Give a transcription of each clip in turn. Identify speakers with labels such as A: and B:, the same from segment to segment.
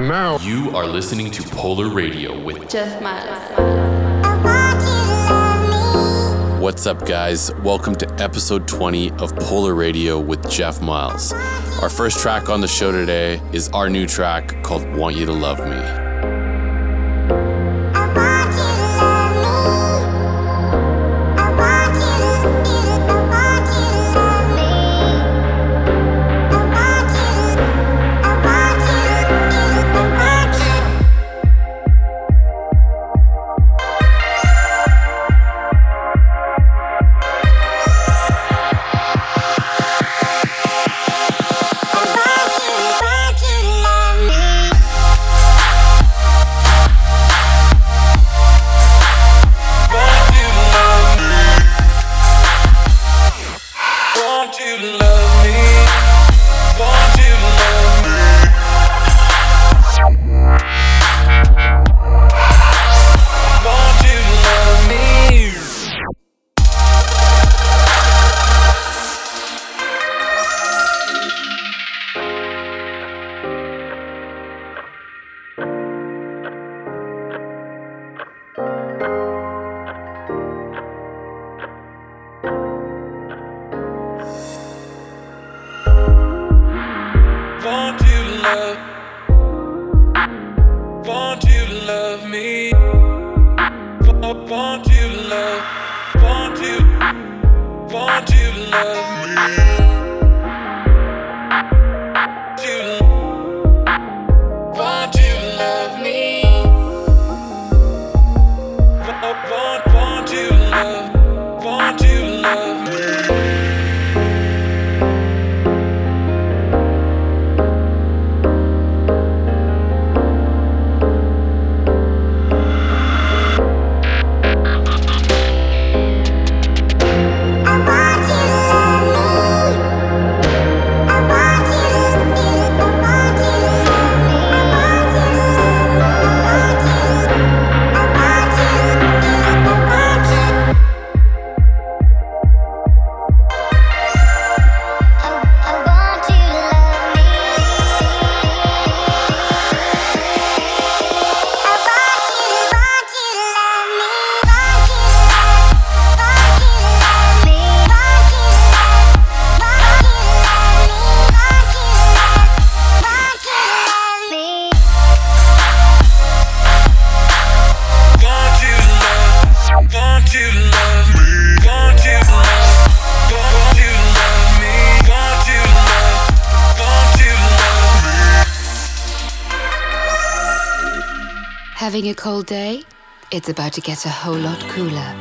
A: And now
B: You are listening to Polar Radio with
C: Jeff Miles.
B: What's up, guys? Welcome to episode 20 of Polar Radio with Jeff Miles. Our first track on the show today is our new track called Want You to Love Me.
D: Having a cold day? It's about to get a whole lot cooler.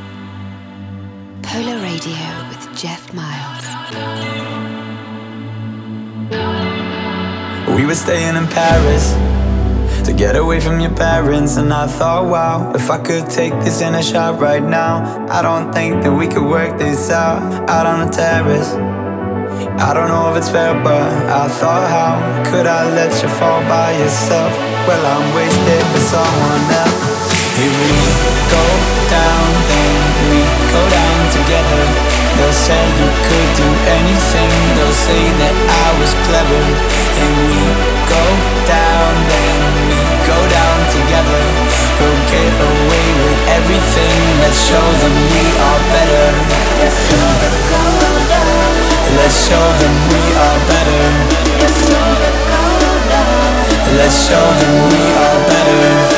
D: Polar Radio with Jeff Miles.
E: We were staying in Paris to get away from your parents, and I thought, wow, if I could take this in a shot right now, I don't think that we could work this out out on the terrace. I don't know if it's fair, but I thought, how could I let you fall by yourself? Well, I'm wasted for someone else. If we go down, then we go down together. They'll say you could do anything, they'll say that I was clever. If we go down, then we go down together. We'll get away with everything, let's show them we are better. Let's show them we are better. Let's show them we are better.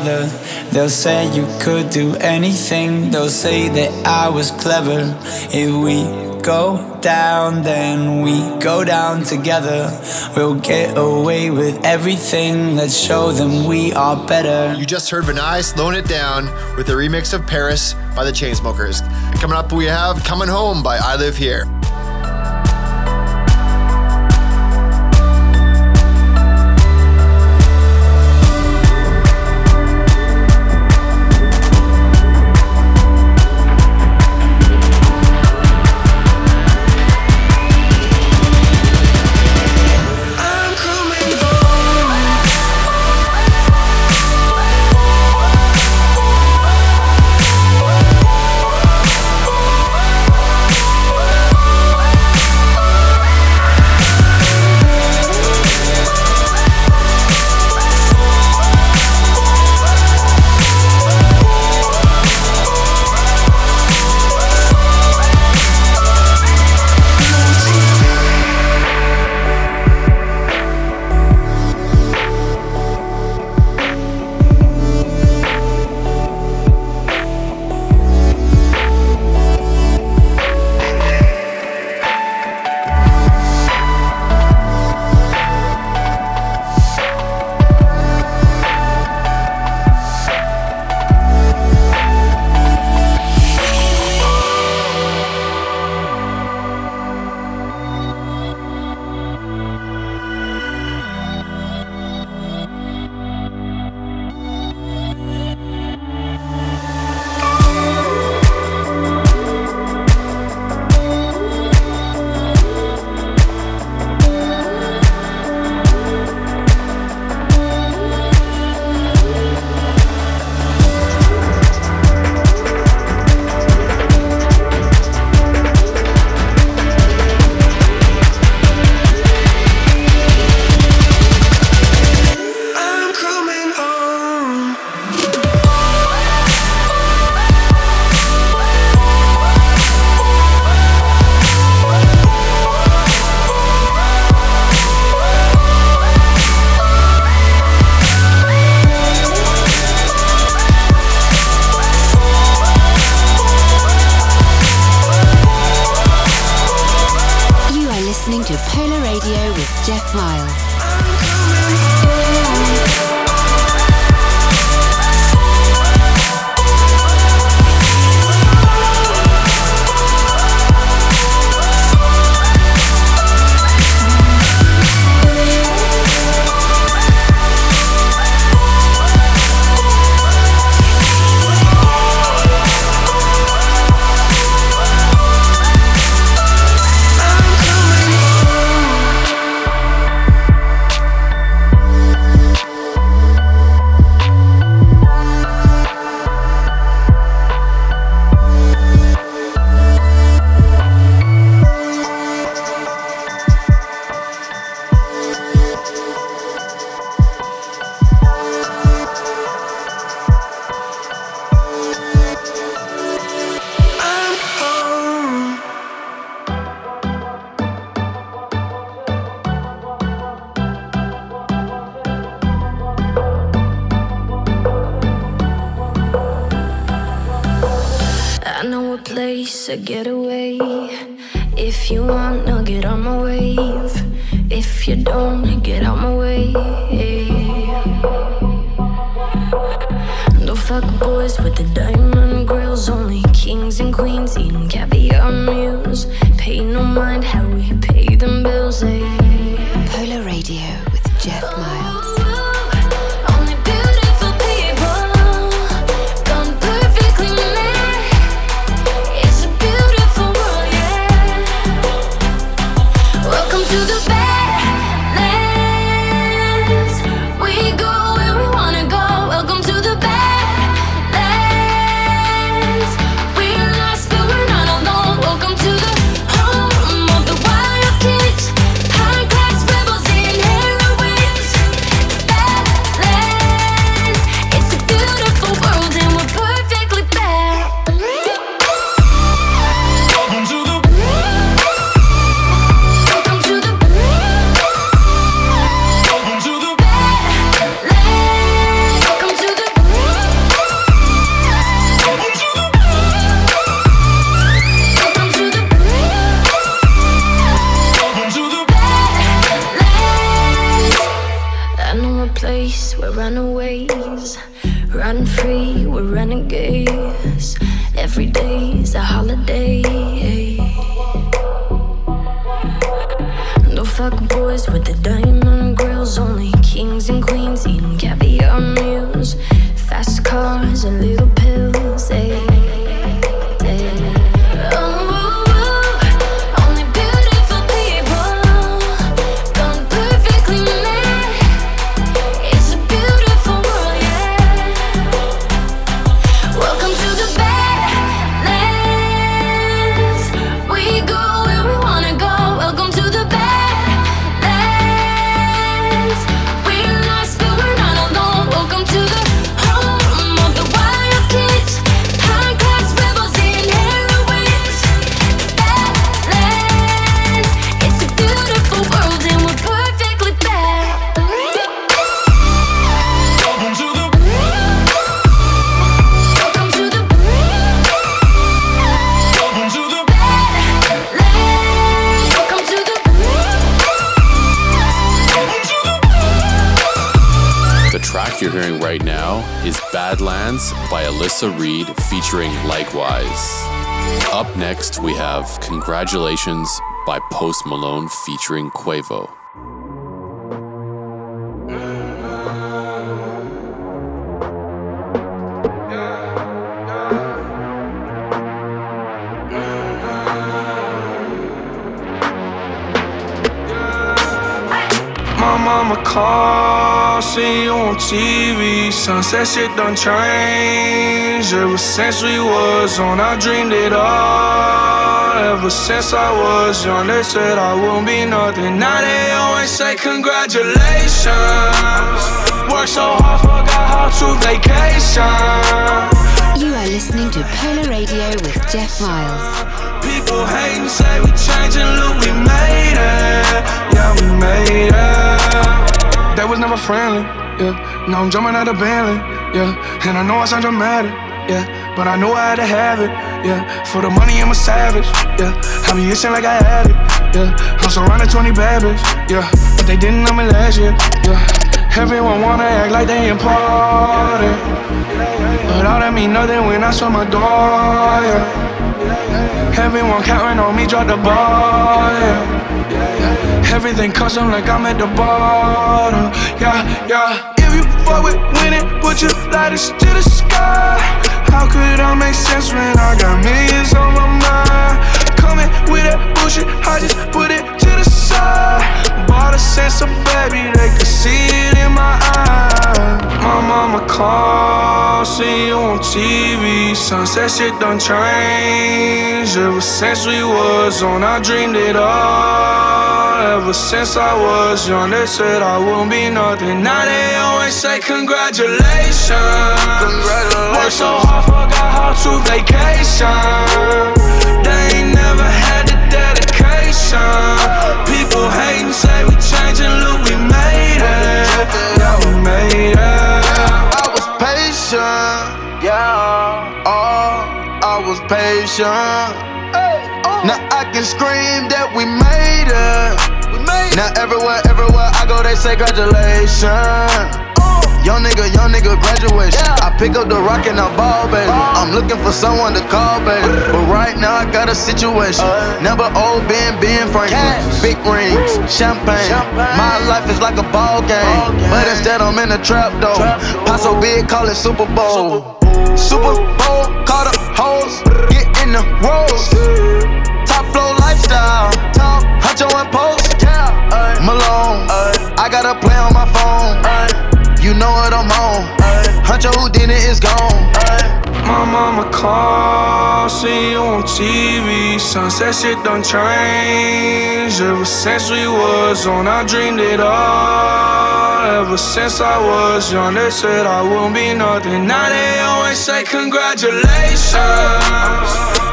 E: together. They'll say you could do anything, they'll say that I was clever. If we go down, then we go down together. We'll get away with everything, let's show them we are better. You
F: just heard Vinay slowing it down with a remix of Paris by the Chainsmokers. Coming up, we have Coming Home by I Live Here.
B: By Post Malone featuring Quavo.
C: TV. Sunset shit done changed. Ever since we was on, I dreamed it all. Ever since I was young, they said I won't be nothing. Now they always say congratulations. Worked so hard, forgot how to vacation.
D: You are listening to Polar Radio with Jeff Miles.
C: People hating, say we changing, look, we made it. Yeah, we made it. They was never friendly, yeah. Now I'm jumping out of Bentley, yeah. And I know I sound dramatic, yeah. But I know I had to have it, yeah. For the money, I'm a savage, yeah. I be itching like I had it, yeah. I'm surrounded 20 bad yeah. But they didn't know me last year, yeah. Everyone wanna act like they important. But all that mean nothing when I saw my door, yeah. Everyone counting on me, drop the ball, yeah. Everything custom like I'm at the bottom, yeah, yeah. Fuck with winning, put your lighters to the sky. How could I make sense when I got millions on my mind? Coming with that bullshit, I just put it. Bought a sense of baby, they could see it in my eyes. My mama called, see you on TV. Sunset shit done changed. Ever since we was on, I dreamed it all. Ever since I was young, they said I won't be nothing. Now they always say congratulations. Congratulations. Worked so hard, forgot how to vacation.
G: Congratulations. Young nigga, young nigga, graduation. I pick up the rock and I ball, baby. I'm looking for someone to call, baby. But right now I got a situation. Uh. Never old Ben, Ben Franklin. Big rings, champagne. My life is like a ball game. But instead I'm in a trap though. Paso big, call it Super Bowl. Super Bowl, call the hoes, get in the rolls. Top flow lifestyle, top Huncho and Post. Malone, I got a play on my phone. You know what I'm on. Huncho Houdini is gone.
C: My mama call, see you on TV. Sunset shit done changed. Ever since we was on, I dreamed it all. Ever since I was young, they said I wouldn't be nothing. Now they always say congratulations.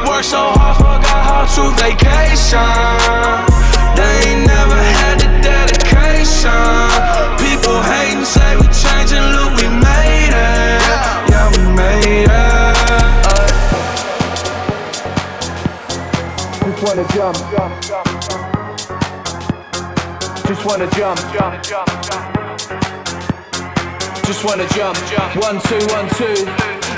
C: Worked so hard, forgot how to vacation. They never had the dedication. People say we look, we made it. Yeah, we made it.
H: Just wanna jump, jump, jump, jump. Just wanna jump, jump, jump, jump. Just wanna jump, jump. One, two, one, two.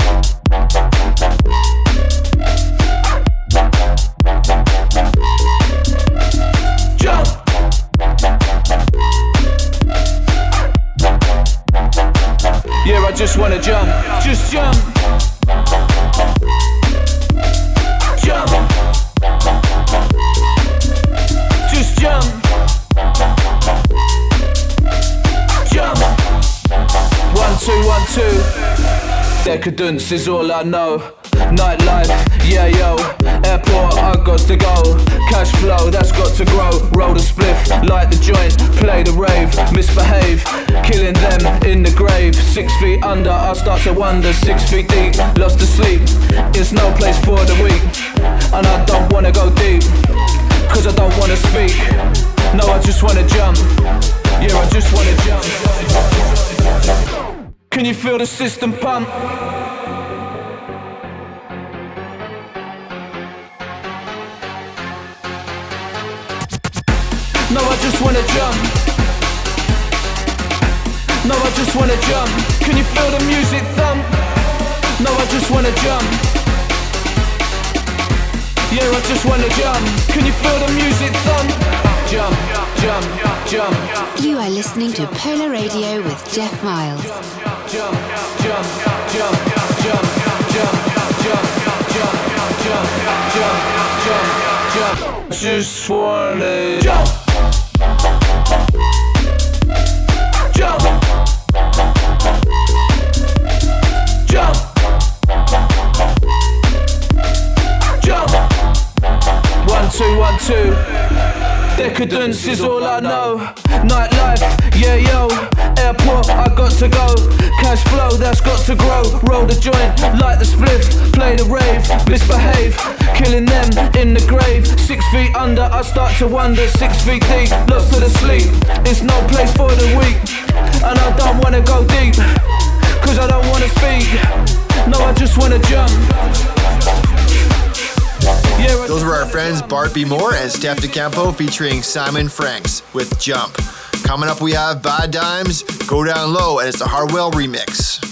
H: Yeah, I just wanna jump, just jump. Jump. Just jump. Jump. One, two, one, two. Decadence is all I know. Nightlife, yeah yo. Airport, I got to go. Cash flow, that's got to grow. Roll the spliff, light the joint, play the rave, misbehave, killing them in the grave. Six feet under, I start to wonder. Six feet deep, lost to sleep. It's no place for the weak, and I don't wanna go deep, cause I don't wanna speak. No, I just wanna jump. Yeah, I just wanna jump. Can you feel the system pump? No, I just wanna jump. No, I just wanna jump. Can you feel the music thump? No, I just wanna jump. Yeah, I just wanna jump. Can you feel the music thump? Jump, jump, jump,
D: You are listening to Polar Radio with Jeff Miles.
H: jump, jump, jump, jump, jump, jump, jump, jump, jump, jump, jump. Just wanna jump. Decadence is all I know. Nightlife, yeah, yo. Airport, I got to go. Cash flow, that's got to grow. Roll the joint, light the spliff, play the rave, misbehave, killing them in the grave. Six feet under, I start to wonder. Six feet deep, lost to the sleep. It's no place for the weak, and I don't wanna go deep, cause I don't wanna speak. No, I just wanna jump.
F: Those were our friends Bart B More and Steff da Campo featuring Simon Franks with Jump. Coming up, we have Badd Dimes, Go Down Low, and it's a Harwell remix.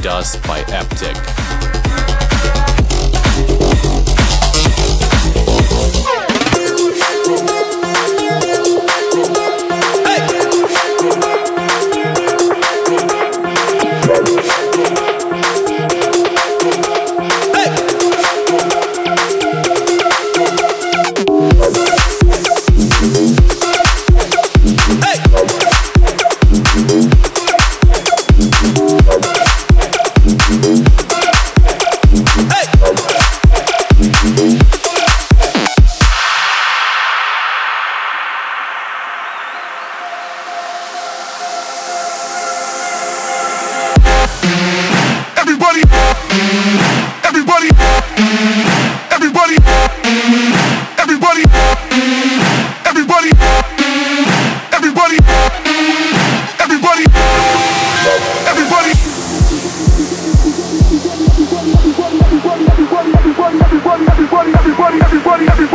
B: Dust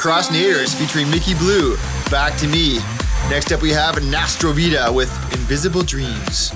F: Cross Naders featuring Mickey Blue, Back to Me. Next up, we have Nastrovita with Invisible Dreams.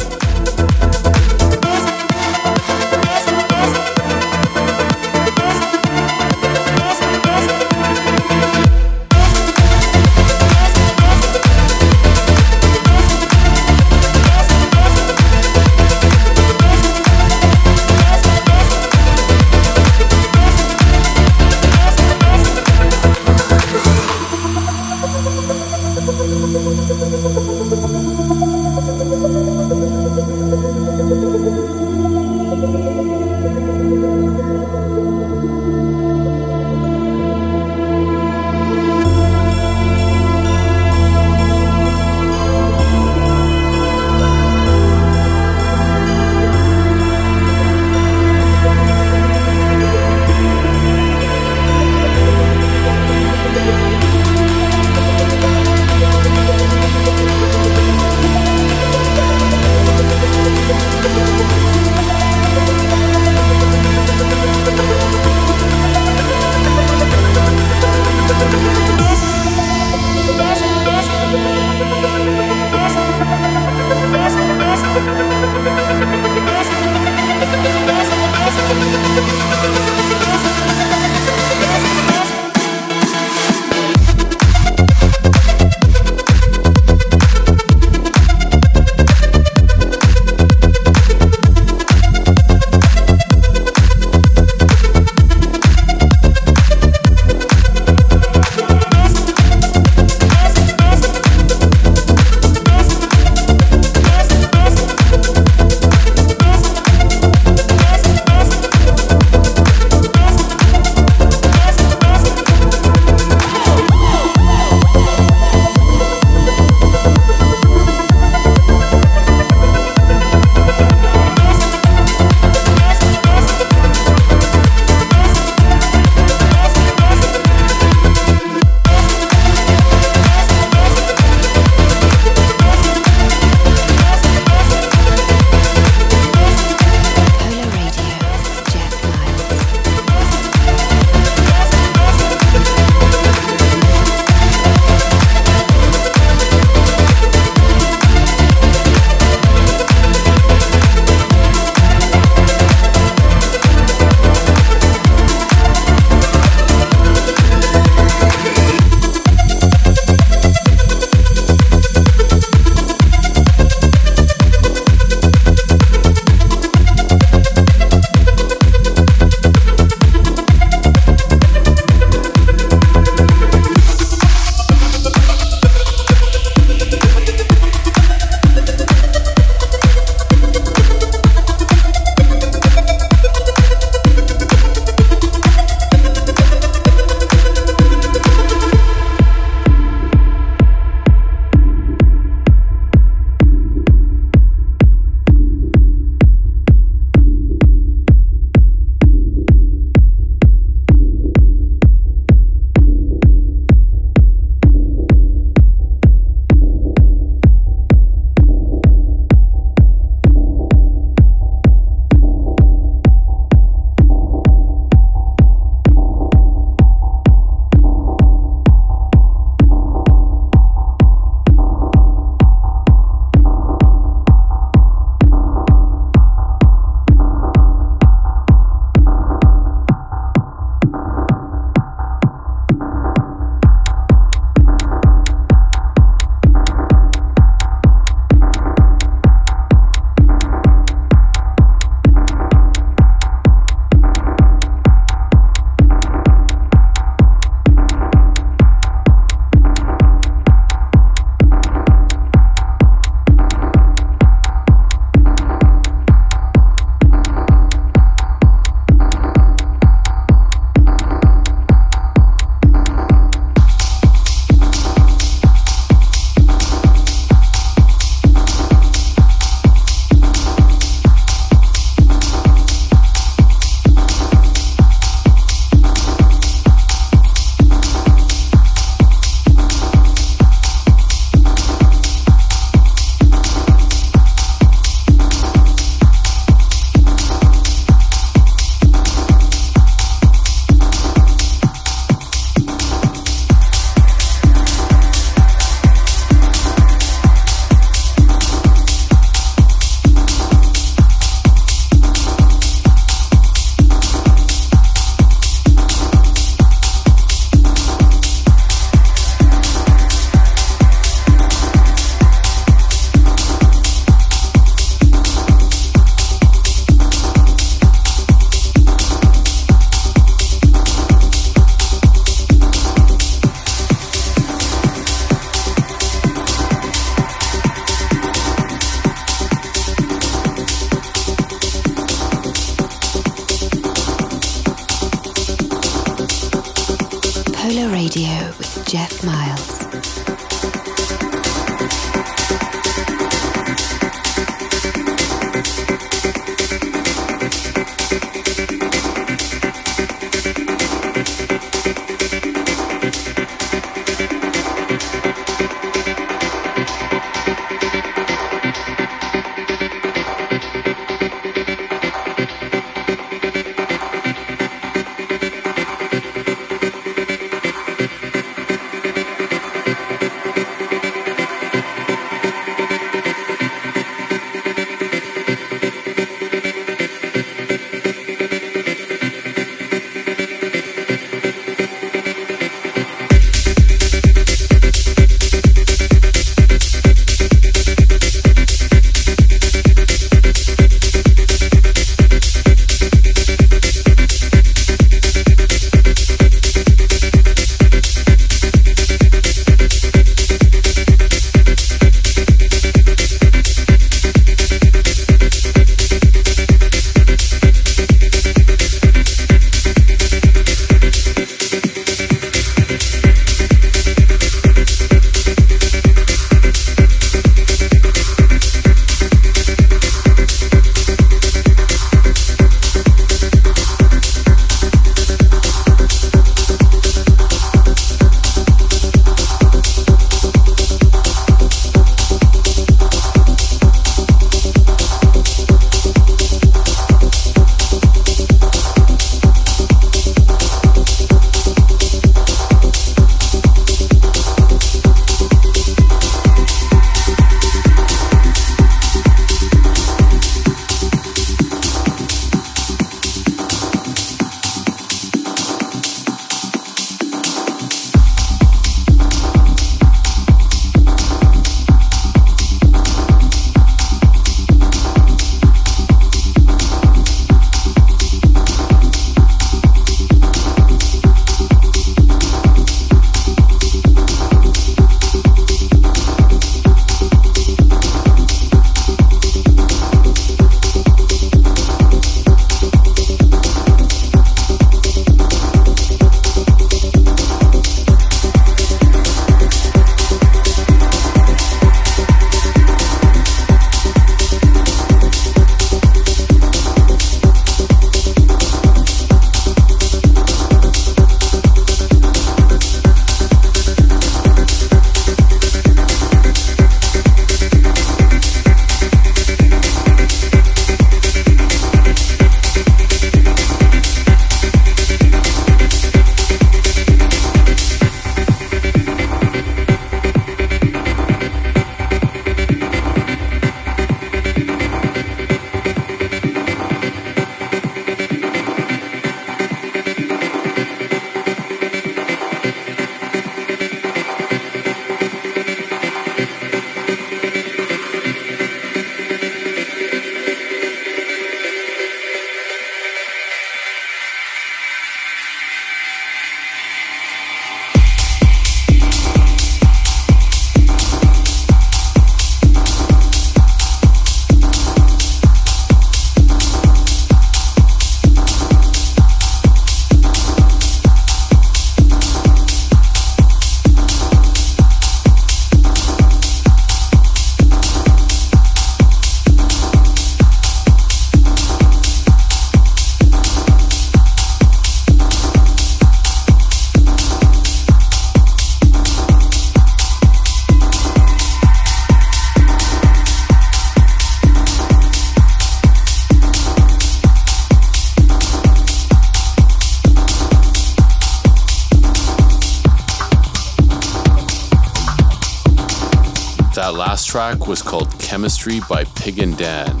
B: Was called Chemistry by Pig and Dan.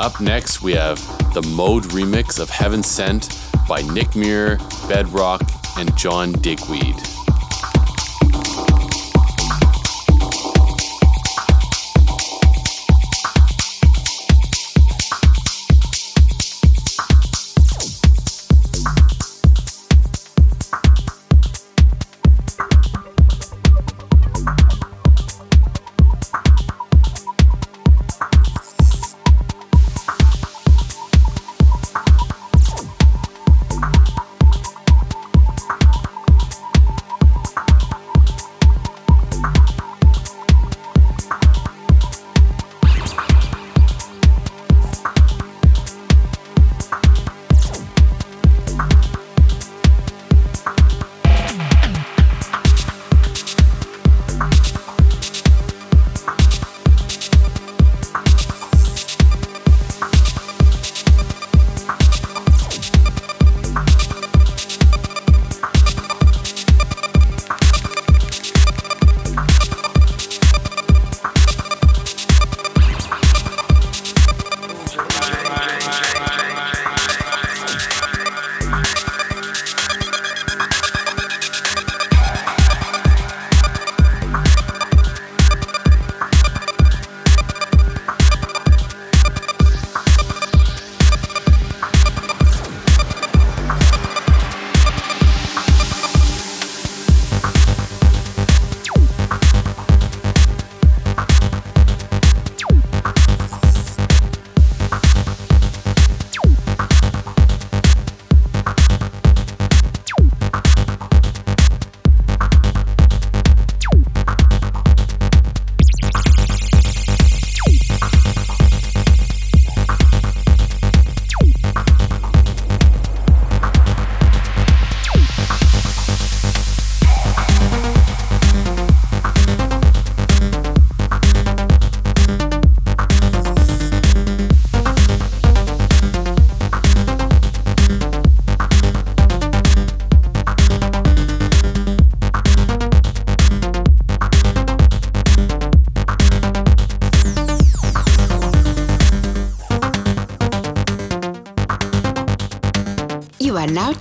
B: Up next, we have the Mode remix of Heaven Sent by Nick Muir, Bedrock, and John Digweed.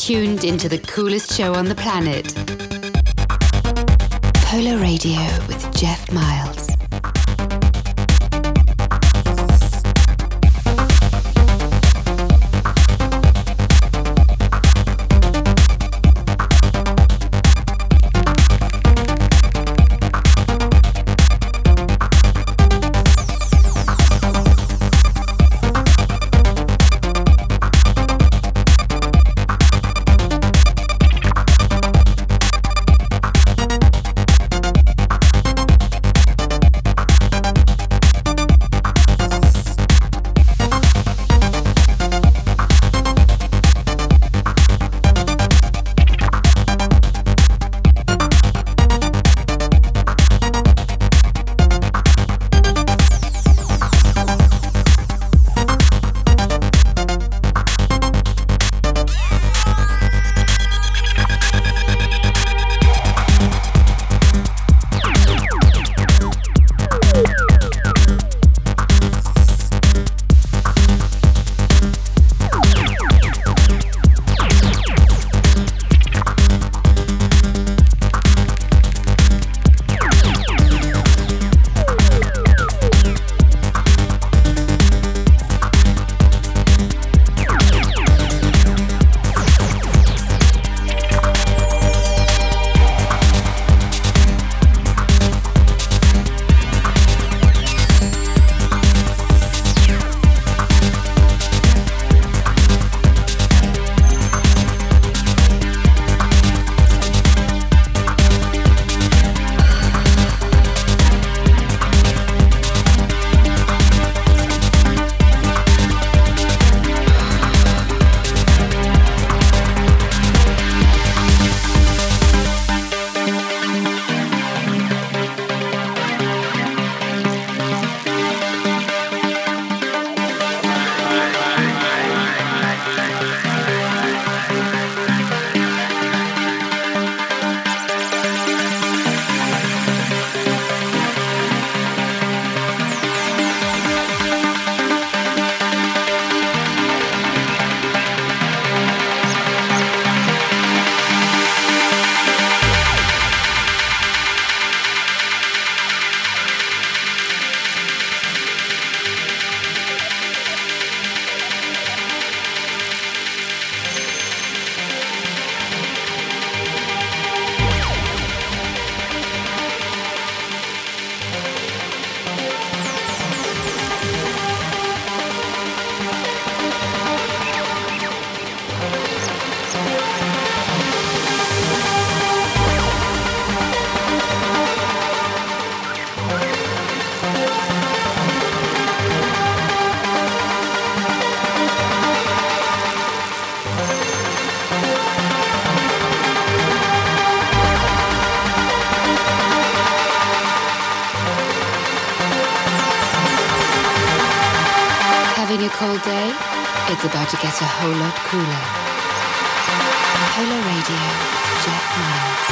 D: Tuned into the coolest show on the planet. Polar Radio with Jeff Miles. Get a whole lot cooler. Polar Radio, Jeff Miles.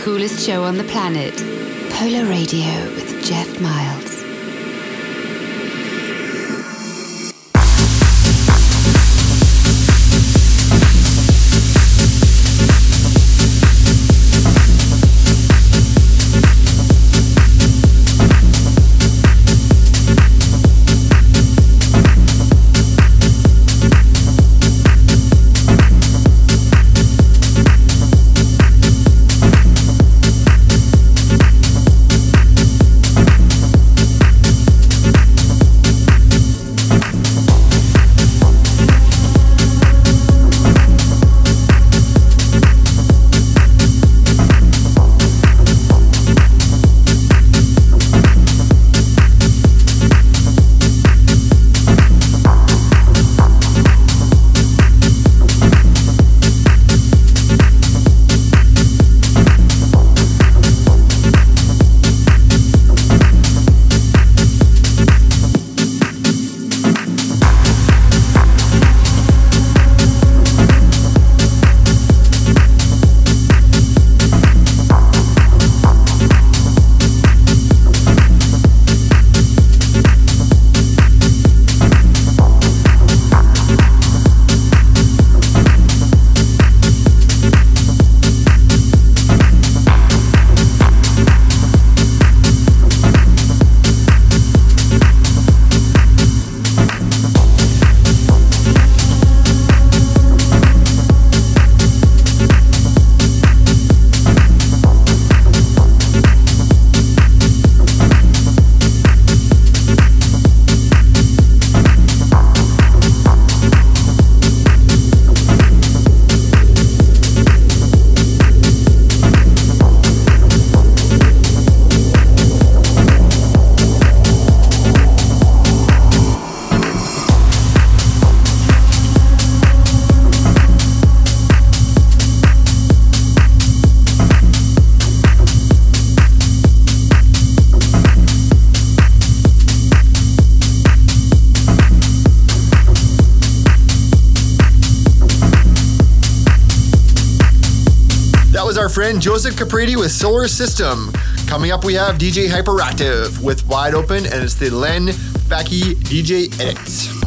D: Coolest show on the planet, Polar Radio with Jeff Miles.
F: Friend Joseph Capriati with Solar System. Coming up, we have DJ Hyperactive with Wide Open, and it's the Len Faki DJ Edit.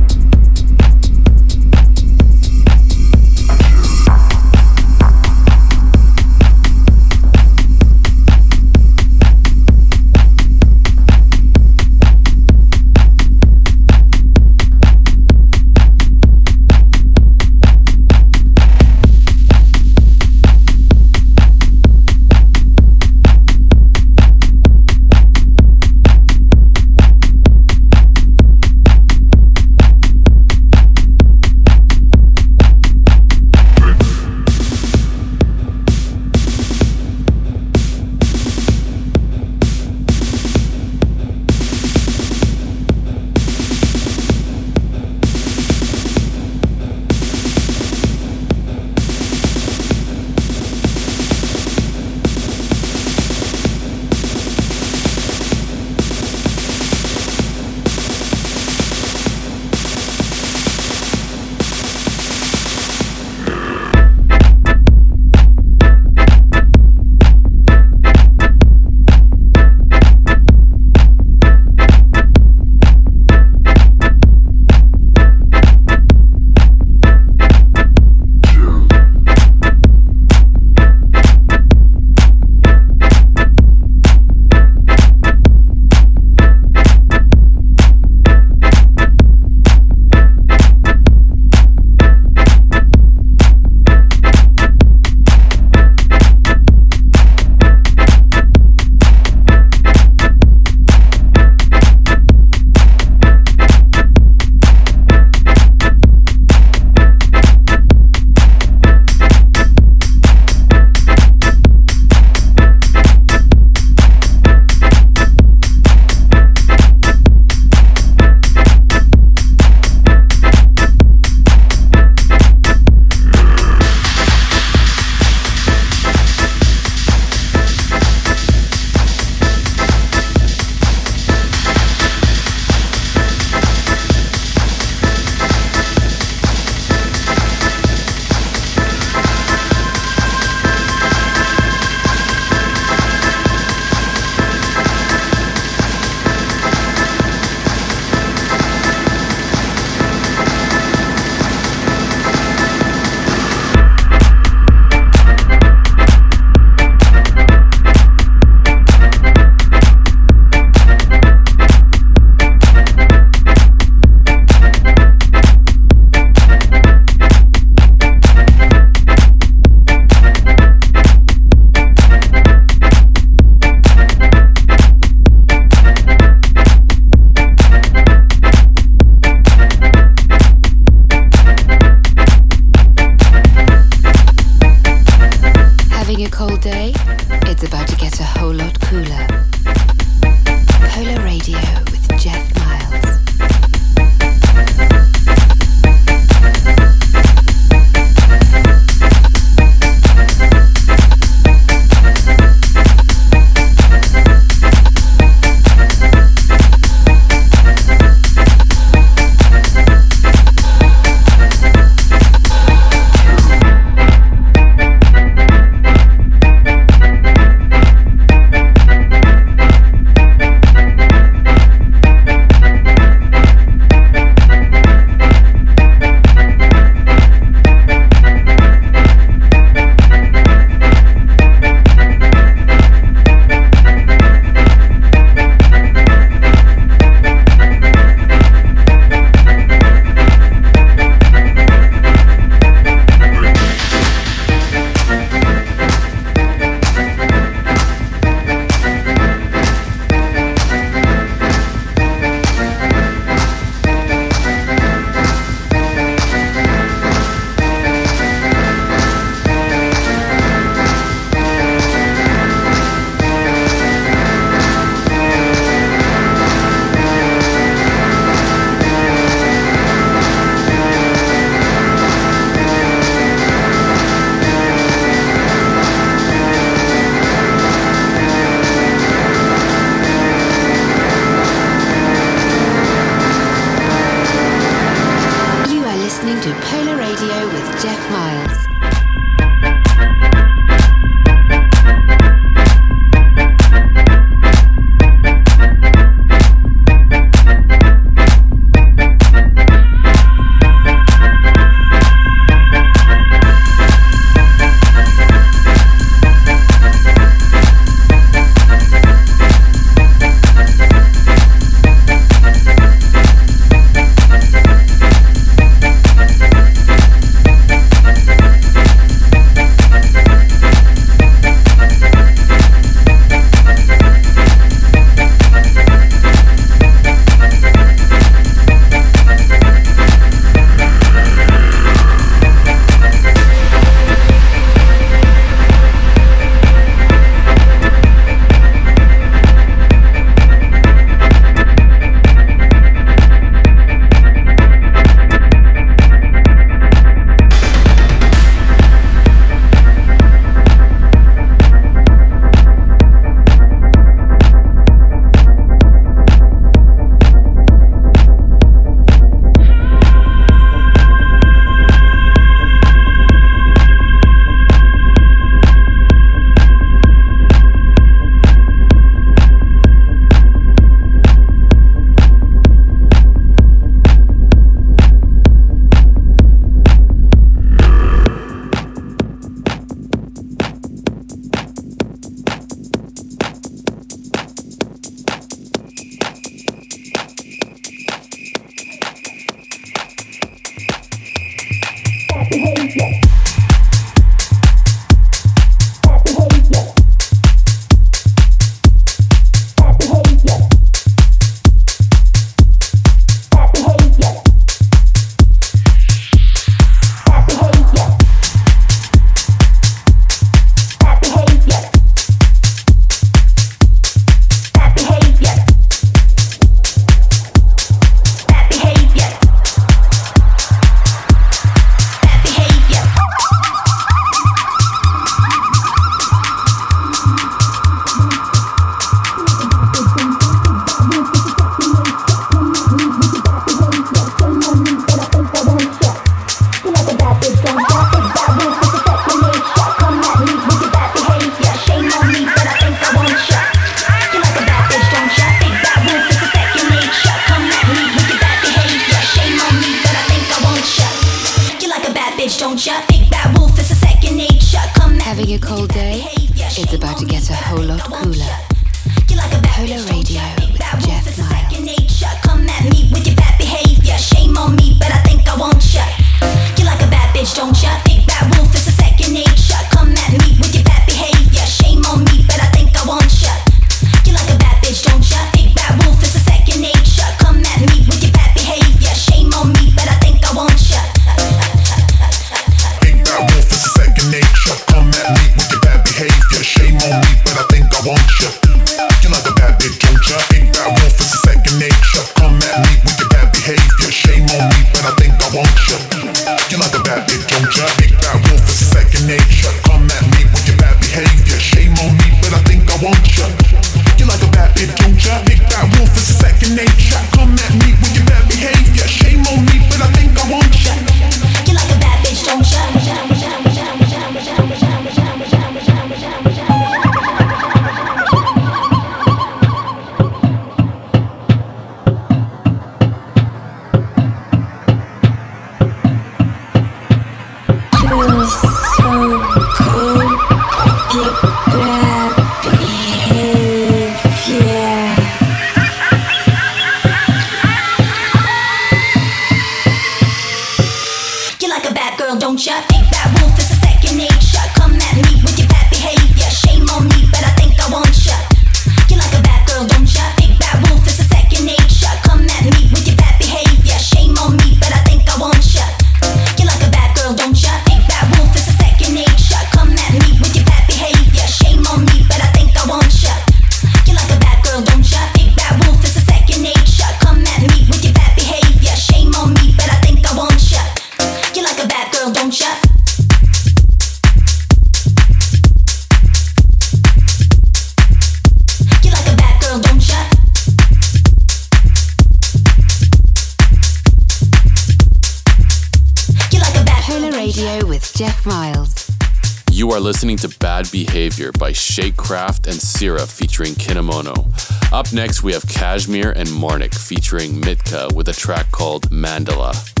B: KSHMR and Marnik featuring Mitka with a track called Mandala.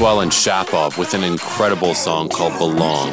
A: We have and
I: Shapov with an incredible song called Belong.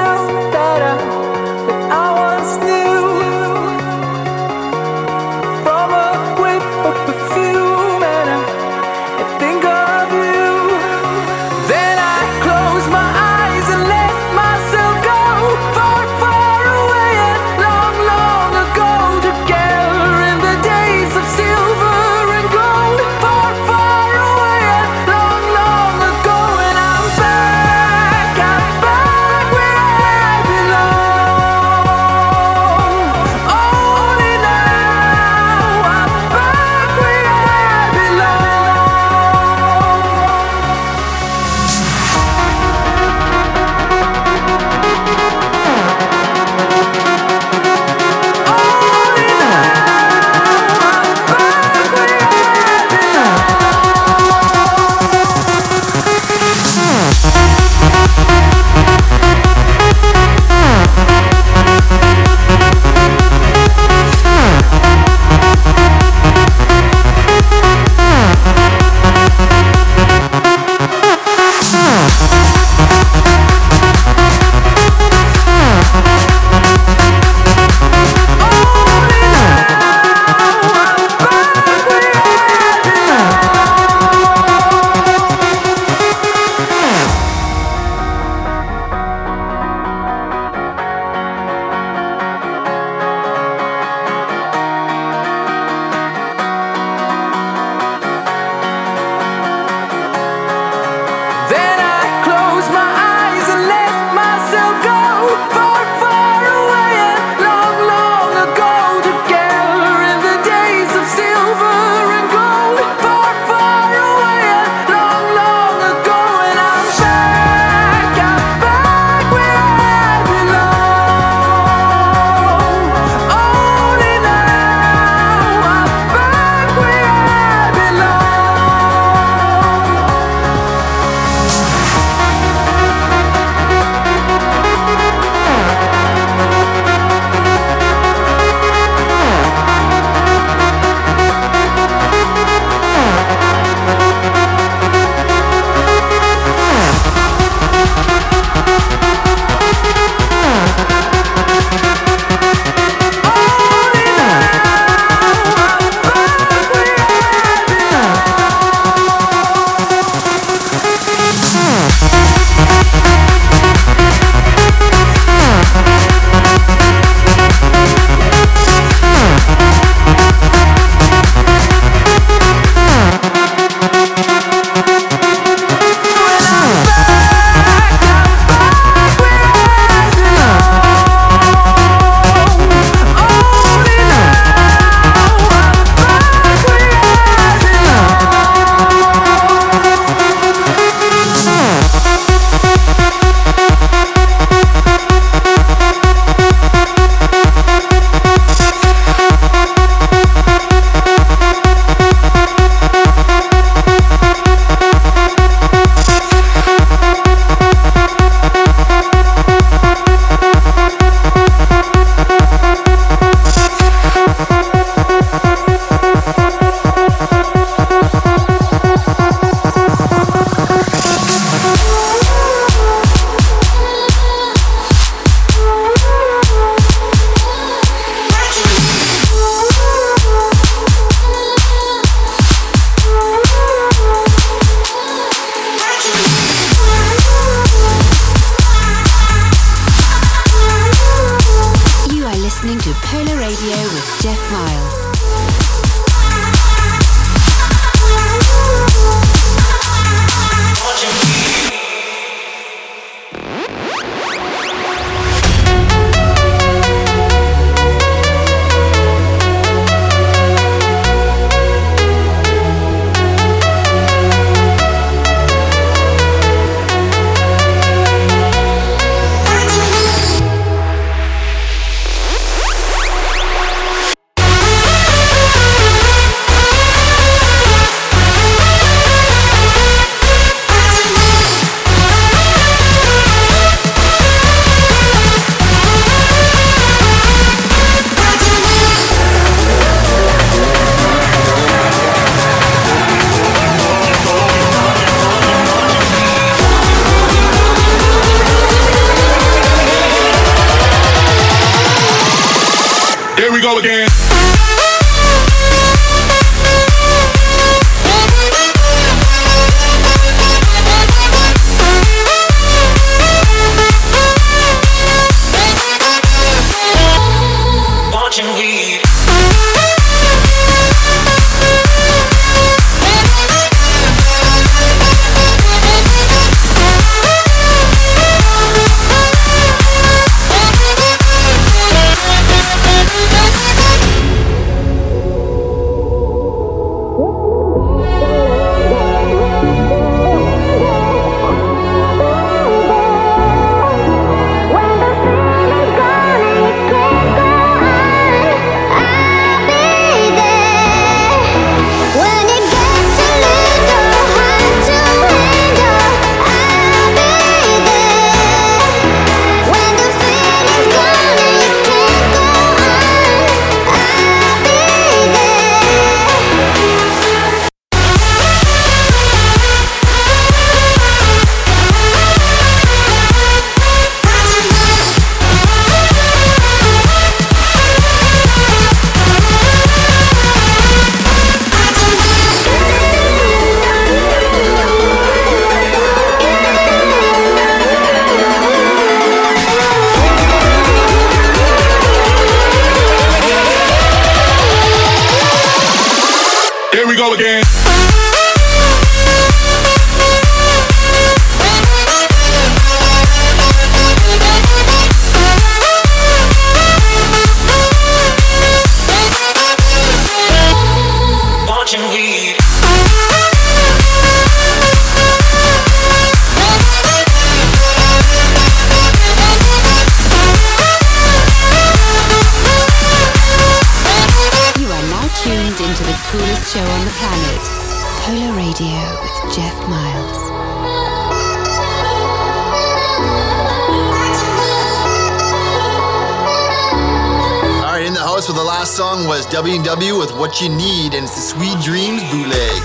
F: W&W with What You Need, and it's the Sweet Dreams bootleg.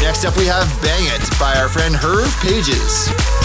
F: Next up, we have Bang It by our friend Herve Pagez.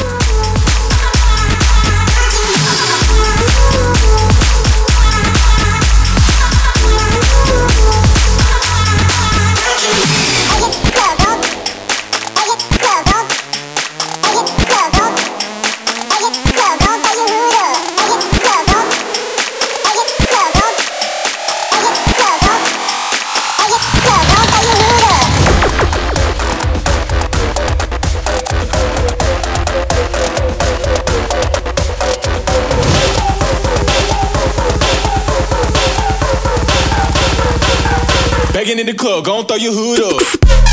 J: In the club, gon' throw your hood up.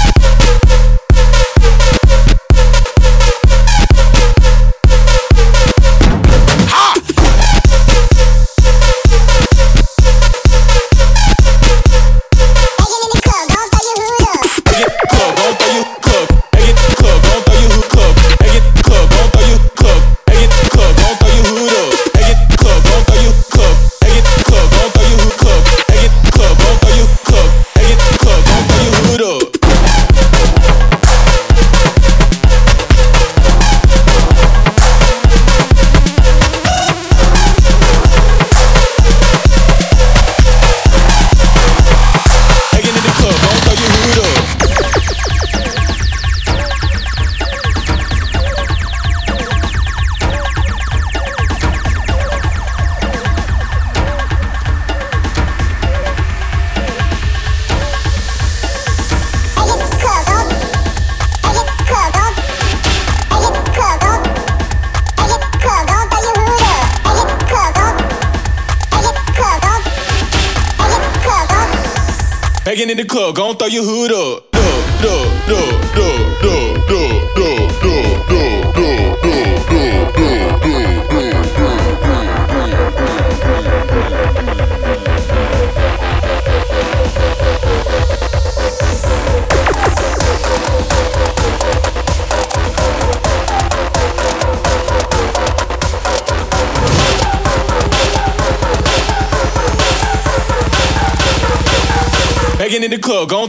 J: look, gon' throw you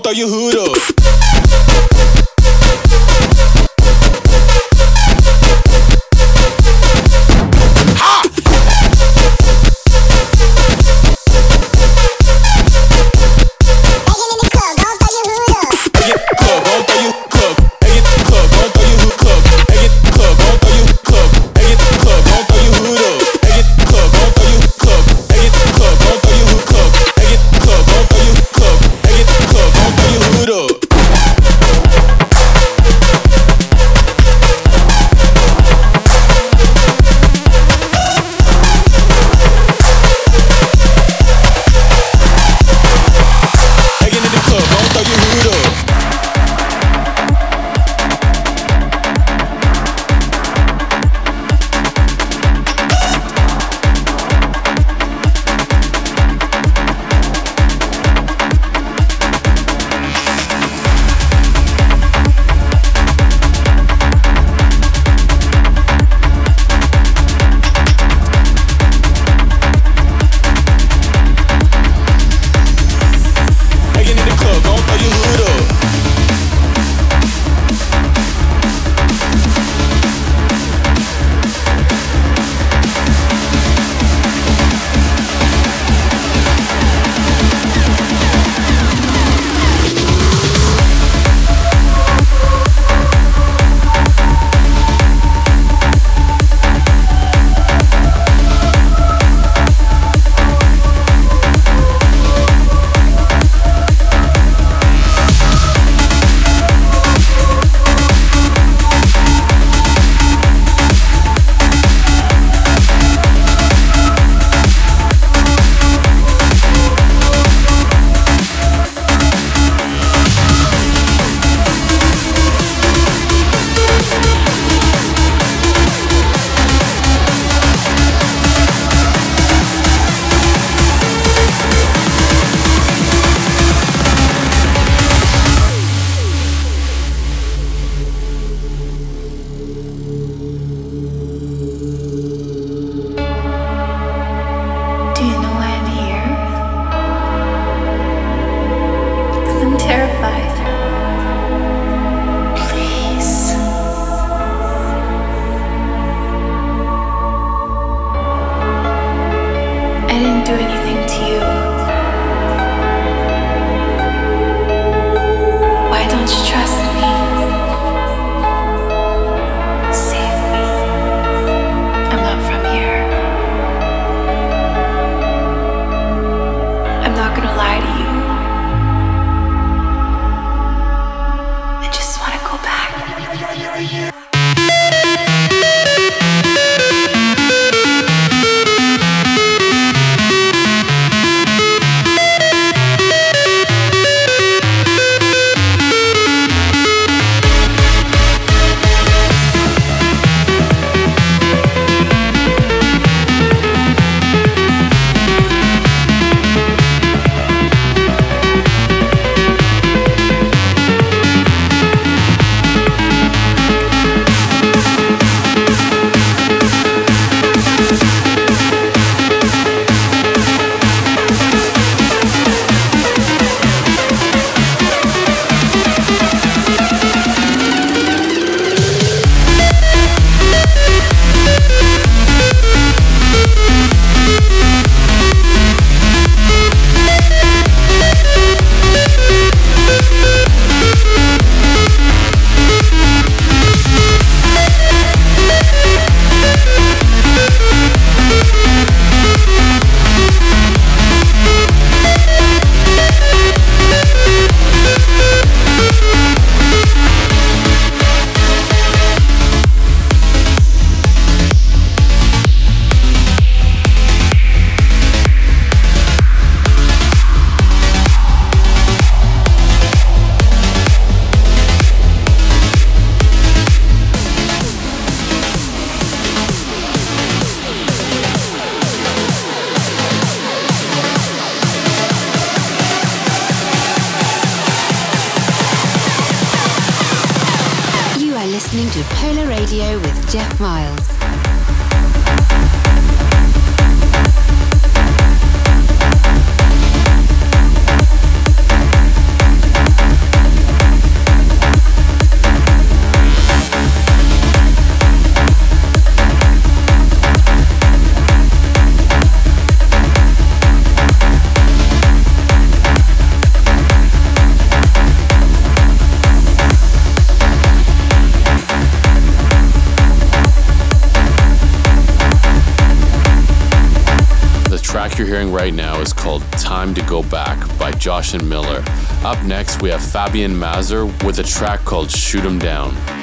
J: throw your hood up.
A: You're right now is called Time to Go Back by Jochen Miller. Up next, we have Fabian Mazur with a track called Shoot 'em Down.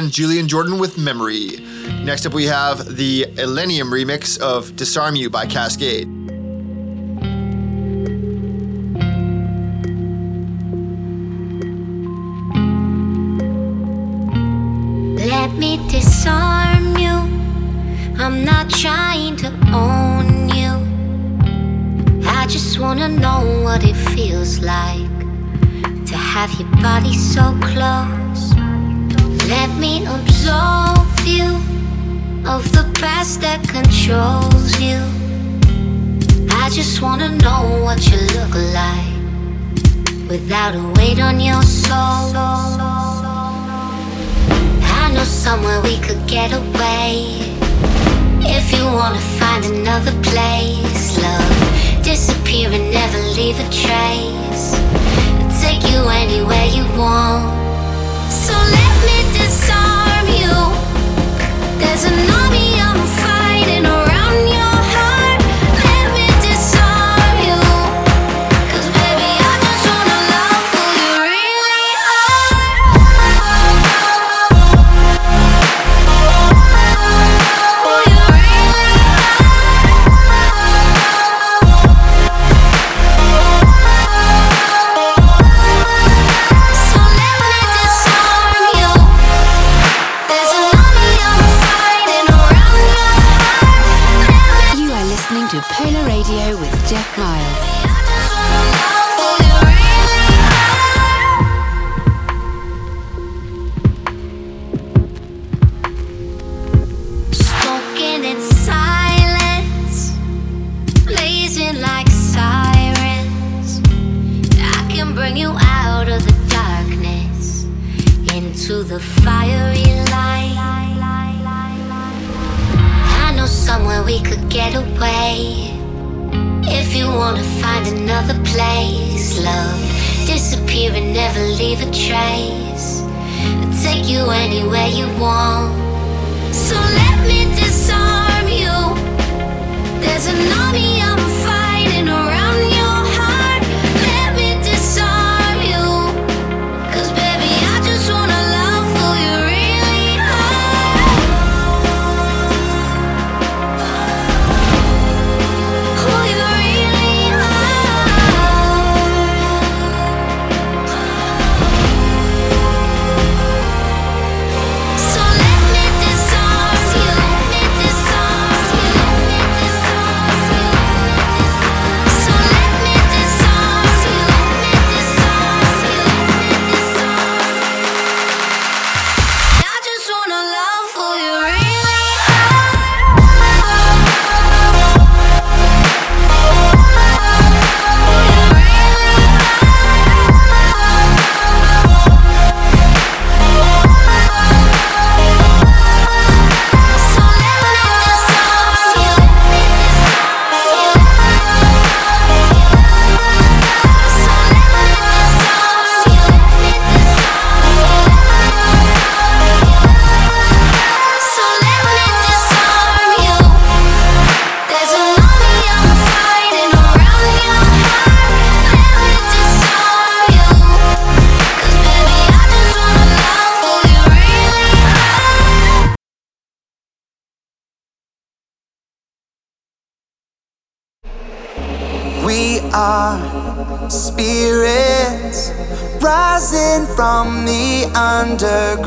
A: and Julian Jordan with Memory. Next up, we have the Illenium remix of Disarm You by Kaskade.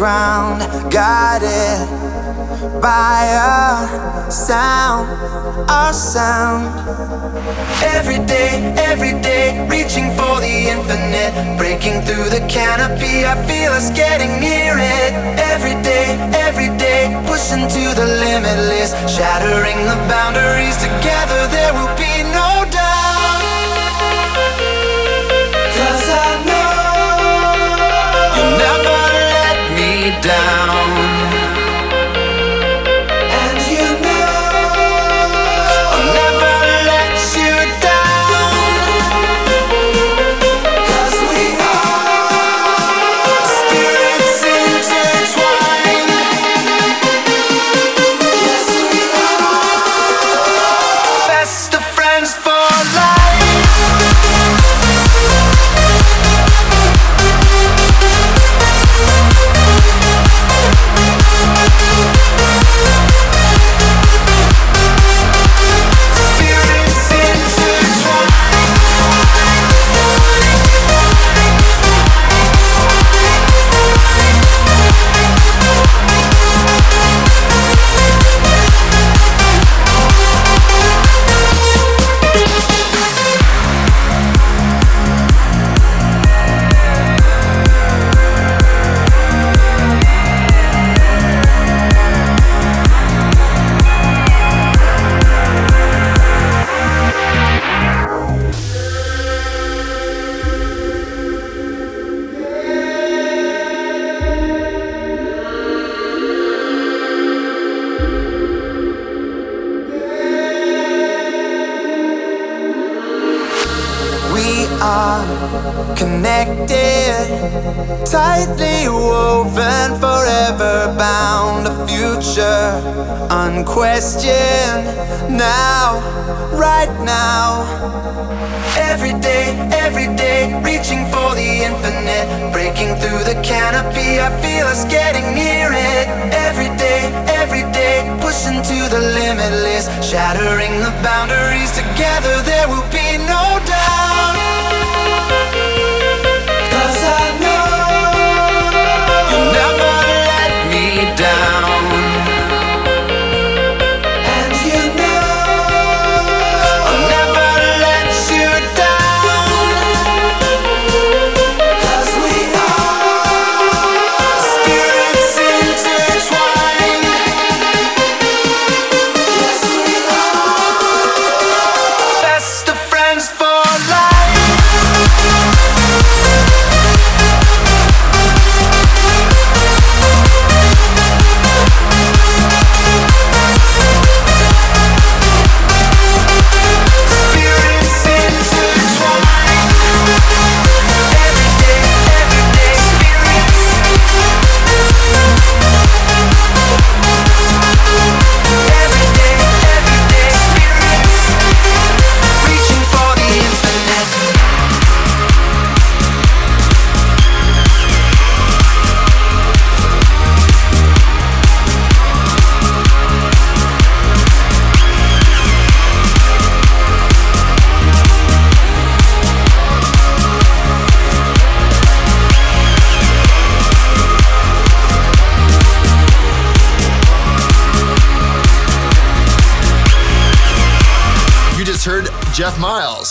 K: ground, guided by a sound, our sound. Every day, every day, reaching for the infinite, breaking through the canopy. I feel us getting near it. Every day, every day, pushing to the limitless, shattering the boundaries. Together, there will Every day, every day, reaching for the infinite, breaking through the canopy. I feel us getting near it. Every day, every day, pushing to the limitless, shattering the boundaries. Together, there will be no doubt.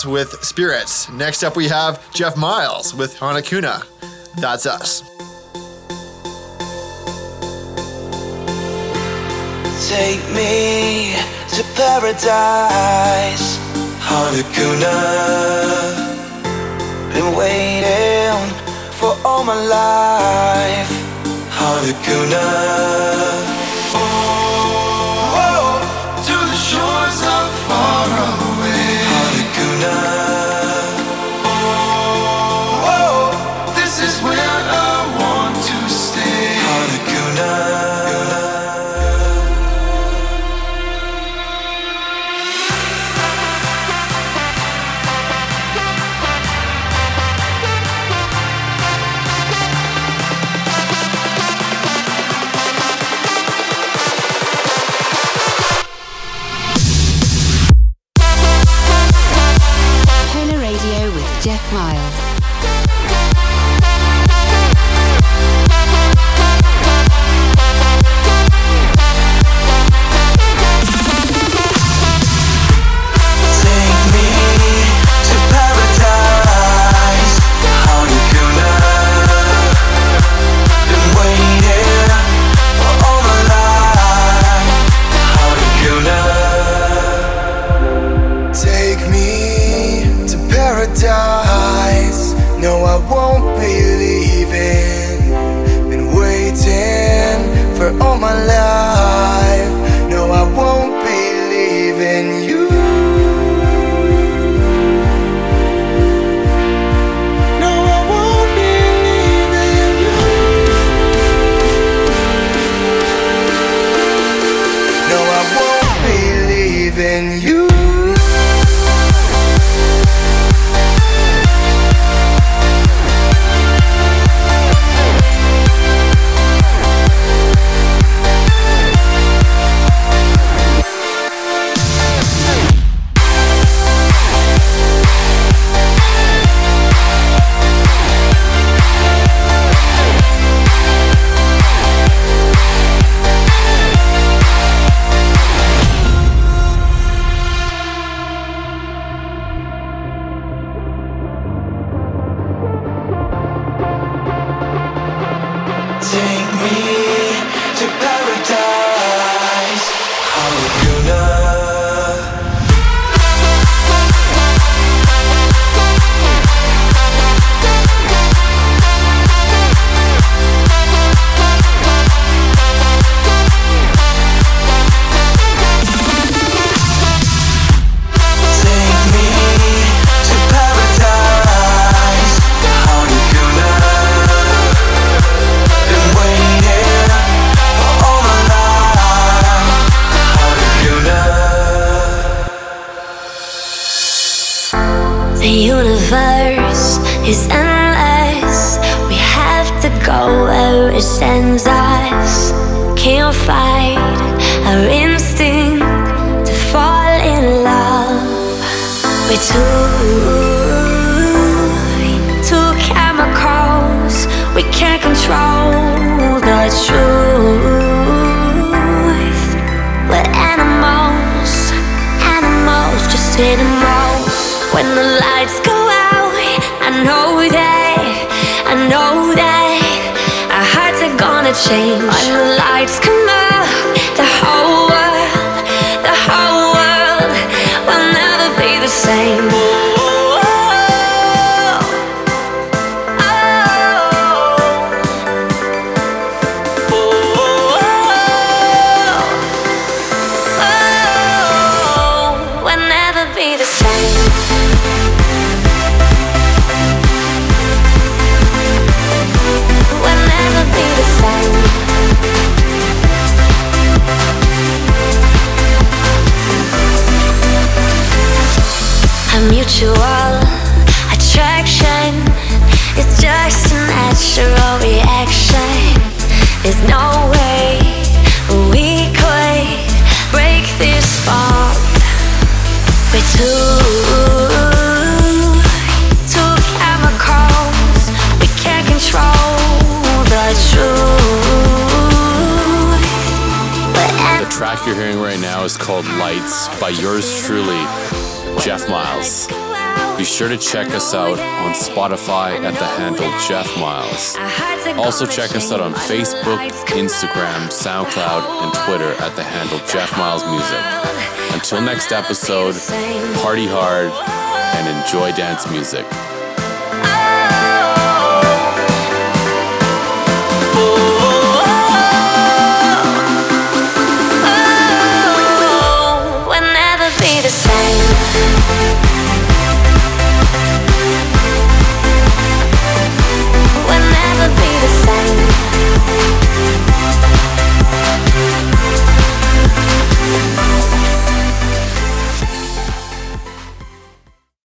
A: with Spirits. Next up, we have Jeff Miles with Hanakuna. That's us.
K: Take me to paradise, Hanakuna. Been waiting for all my life, Hanakuna. Oh.
B: Also, check us out on Facebook, Instagram, SoundCloud, and Twitter at the handle Jeff Miles Music. Until next episode, party hard and enjoy dance music.
L: be the same.